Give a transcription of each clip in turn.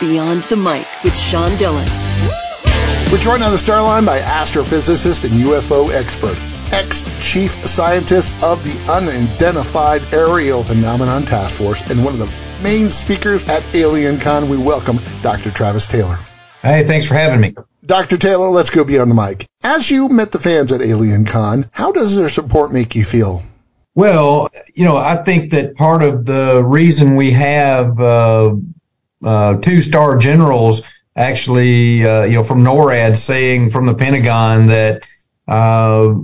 Beyond the Mic with Sean Dillon. We're joined on the Starline by astrophysicist and UFO expert, ex-chief scientist of the Unidentified Aerial Phenomenon Task Force, and one of the main speakers at AlienCon. We welcome Dr. Travis Taylor. Hey, thanks for having me. Dr. Taylor, let's go beyond the mic. As you met the fans at AlienCon, how does their support make you feel? Well, you know, I think that part of the reason we have uh, uh, two star generals actually, uh, you know, from NORAD saying from the Pentagon that uh,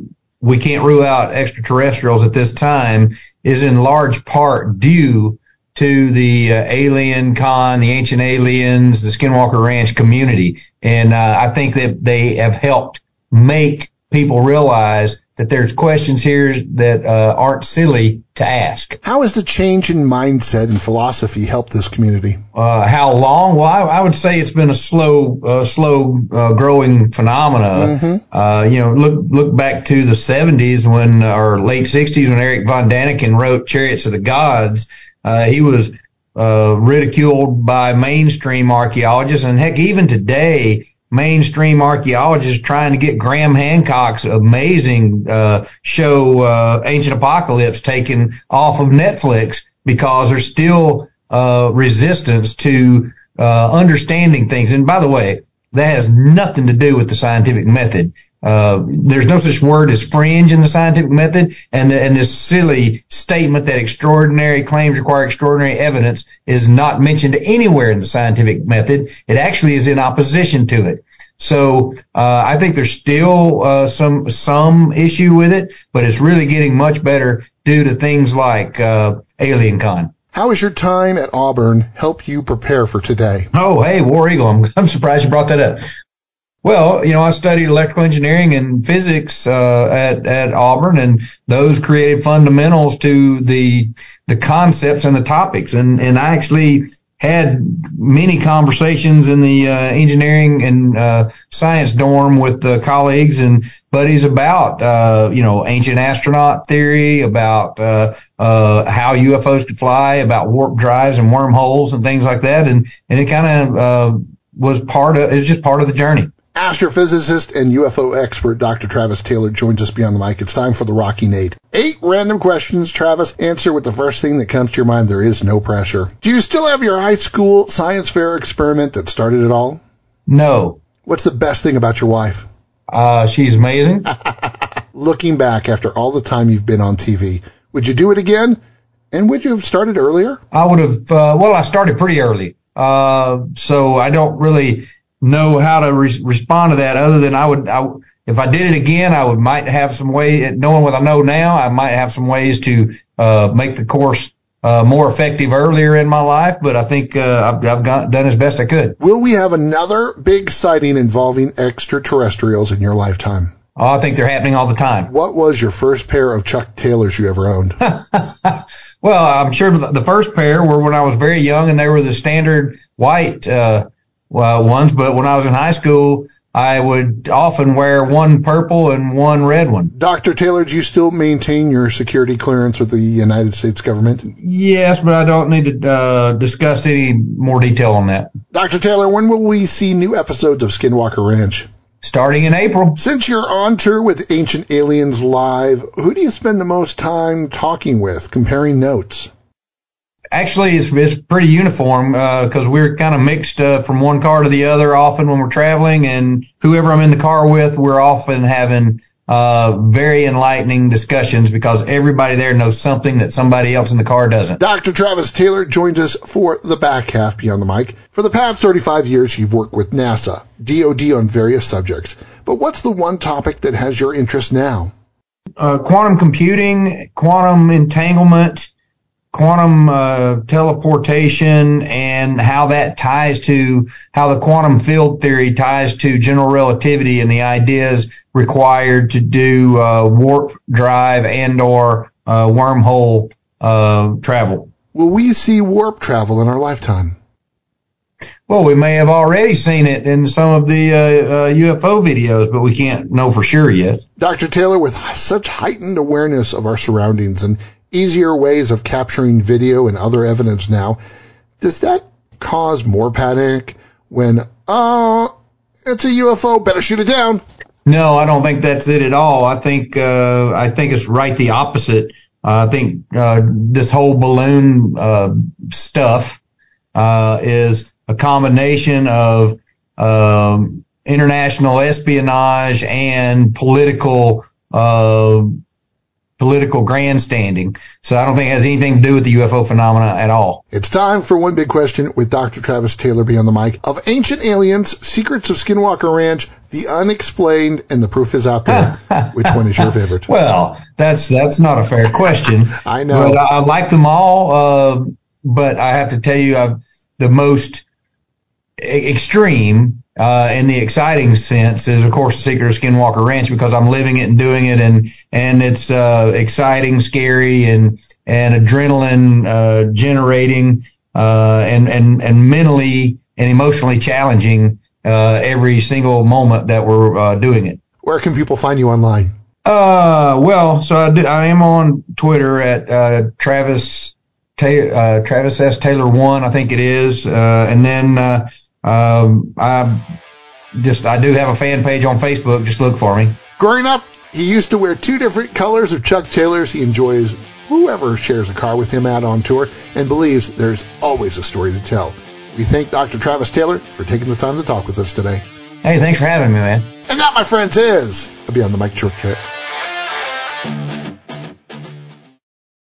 we can't rule out extraterrestrials at this time is in large part due to the uh, AlienCon, the ancient aliens, the Skinwalker Ranch community. And uh, I think that they have helped make people realize that there's questions here that uh, aren't silly to ask. How has the change in mindset and philosophy helped this community? Uh, how long? Well, I, I, would say it's been a slow, uh, slow uh, growing phenomena. Mm-hmm. Uh, you know, look look back to the 70s when, or late 60s when Eric von Däniken wrote *Chariots of the Gods*. Uh, he was ridiculed by mainstream archaeologists, and heck, even today mainstream archaeologists trying to get Graham Hancock's amazing uh, show uh, Ancient Apocalypse taken off of Netflix because there's still uh, resistance to uh, understanding things. And by the way, that has nothing to do with the scientific method. Uh, there's no such word as fringe in the scientific method, and the, and this silly statement that extraordinary claims require extraordinary evidence is not mentioned anywhere in the scientific method. It actually is in opposition to it. So uh, I think there's still uh, some some issue with it, but it's really getting much better due to things like uh, AlienCon. How has your time at Auburn helped you prepare for today? Oh, hey, War Eagle, I'm, I'm surprised you brought that up. Well, you know, I studied electrical engineering and physics uh, at at Auburn, and those created fundamentals to the the concepts and the topics. And and I actually had many conversations in the uh, engineering and uh, science dorm with the colleagues and buddies about uh, you know ancient astronaut theory, about uh, uh, how UFOs could fly, about warp drives and wormholes and things like that. And and it kind of uh, was part of it was just part of the journey. Astrophysicist and UFO expert Dr. Travis Taylor joins us beyond the mic. It's time for the Rockin' 8. Eight random questions. Travis, answer with the first thing that comes to your mind. There is no pressure. Do you still have your high school science fair experiment that started it all? No. What's the best thing about your wife? Uh, she's amazing. Looking back after all the time you've been on TV, would you do it again? And would you have started earlier? I would have, uh, well, I started pretty early. Uh, so I don't really know how to re- respond to that other than I would, I, if I did it again, I would might have some way, knowing what I know now, I might have some ways to, uh, make the course, uh, more effective earlier in my life, but I think, uh, I've, I've got, done as best I could. Will we have another big sighting involving extraterrestrials in your lifetime? Oh, I think they're happening all the time. What was your first pair of Chuck Taylors you ever owned? well, I'm sure the first pair were when I was very young and they were the standard white, uh, uh, ones, but when I was in high school, I would often wear one purple and one red one. Dr. Taylor, do you still maintain your security clearance with the United States government? Yes, but I don't need to uh, discuss any more detail on that. Dr. Taylor, when will we see new episodes of Skinwalker Ranch? Starting in April. Since you're on tour with Ancient Aliens Live, who do you spend the most time talking with, comparing notes? Actually it's, it's pretty uniform because uh, we're kind of mixed uh, from one car to the other often when we're traveling and whoever i'm in the car with we're often having uh, very enlightening discussions because everybody there knows something that somebody else in the car doesn't. Dr. Travis Taylor joins us for the back half beyond the mic. For the past 35 years, you've worked with NASA, DoD on various subjects. But what's the one topic that has your interest now? Uh, quantum computing, quantum entanglement, quantum uh, teleportation and how that ties to how the quantum field theory ties to general relativity and the ideas required to do uh, warp drive and or uh, wormhole uh, travel. Will we see warp travel in our lifetime? Well, we may have already seen it in some of the UFO uh, uh, videos, but we can't know for sure yet. Dr. Taylor, with such heightened awareness of our surroundings and easier ways of capturing video and other evidence now. Does that cause more panic when, oh, it's a UFO, better shoot it down? No, I don't think that's it at all. I think uh, I think it's right the opposite. Uh, I think uh, this whole balloon uh, stuff uh, is a combination of um, international espionage and political political grandstanding. So I don't think it has anything to do with the UFO phenomena at all. It's time for one big question with Dr. Travis Taylor beyond the mic of ancient aliens, secrets of Skinwalker Ranch, the unexplained, and the proof is out there. Which one is your favorite? Well, that's that's not a fair question. I know. But I, I like them all. Uh, but I have to tell you, I've, the most extreme uh, in the exciting sense is, of course, the Secret of Skinwalker Ranch because I'm living it and doing it, and and it's uh, exciting, scary, and and adrenaline uh, generating, uh, and and and mentally and emotionally challenging uh, every single moment that we're uh, doing it. Where can people find you online? Uh, well, so I, do, I am on Twitter at uh, Travis Ta- uh, Travis S Taylor one, I think it is, uh, and then uh, um, I just I do have a fan page on Facebook. Just look for me. Growing up, he used to wear two different colors of Chuck Taylors. He enjoys whoever shares a car with him out on tour and believes there's always a story to tell. We thank Dr. Travis Taylor for taking the time to talk with us today. Hey, thanks for having me, man. And that, my friends, is Beyond the Mic shortcut.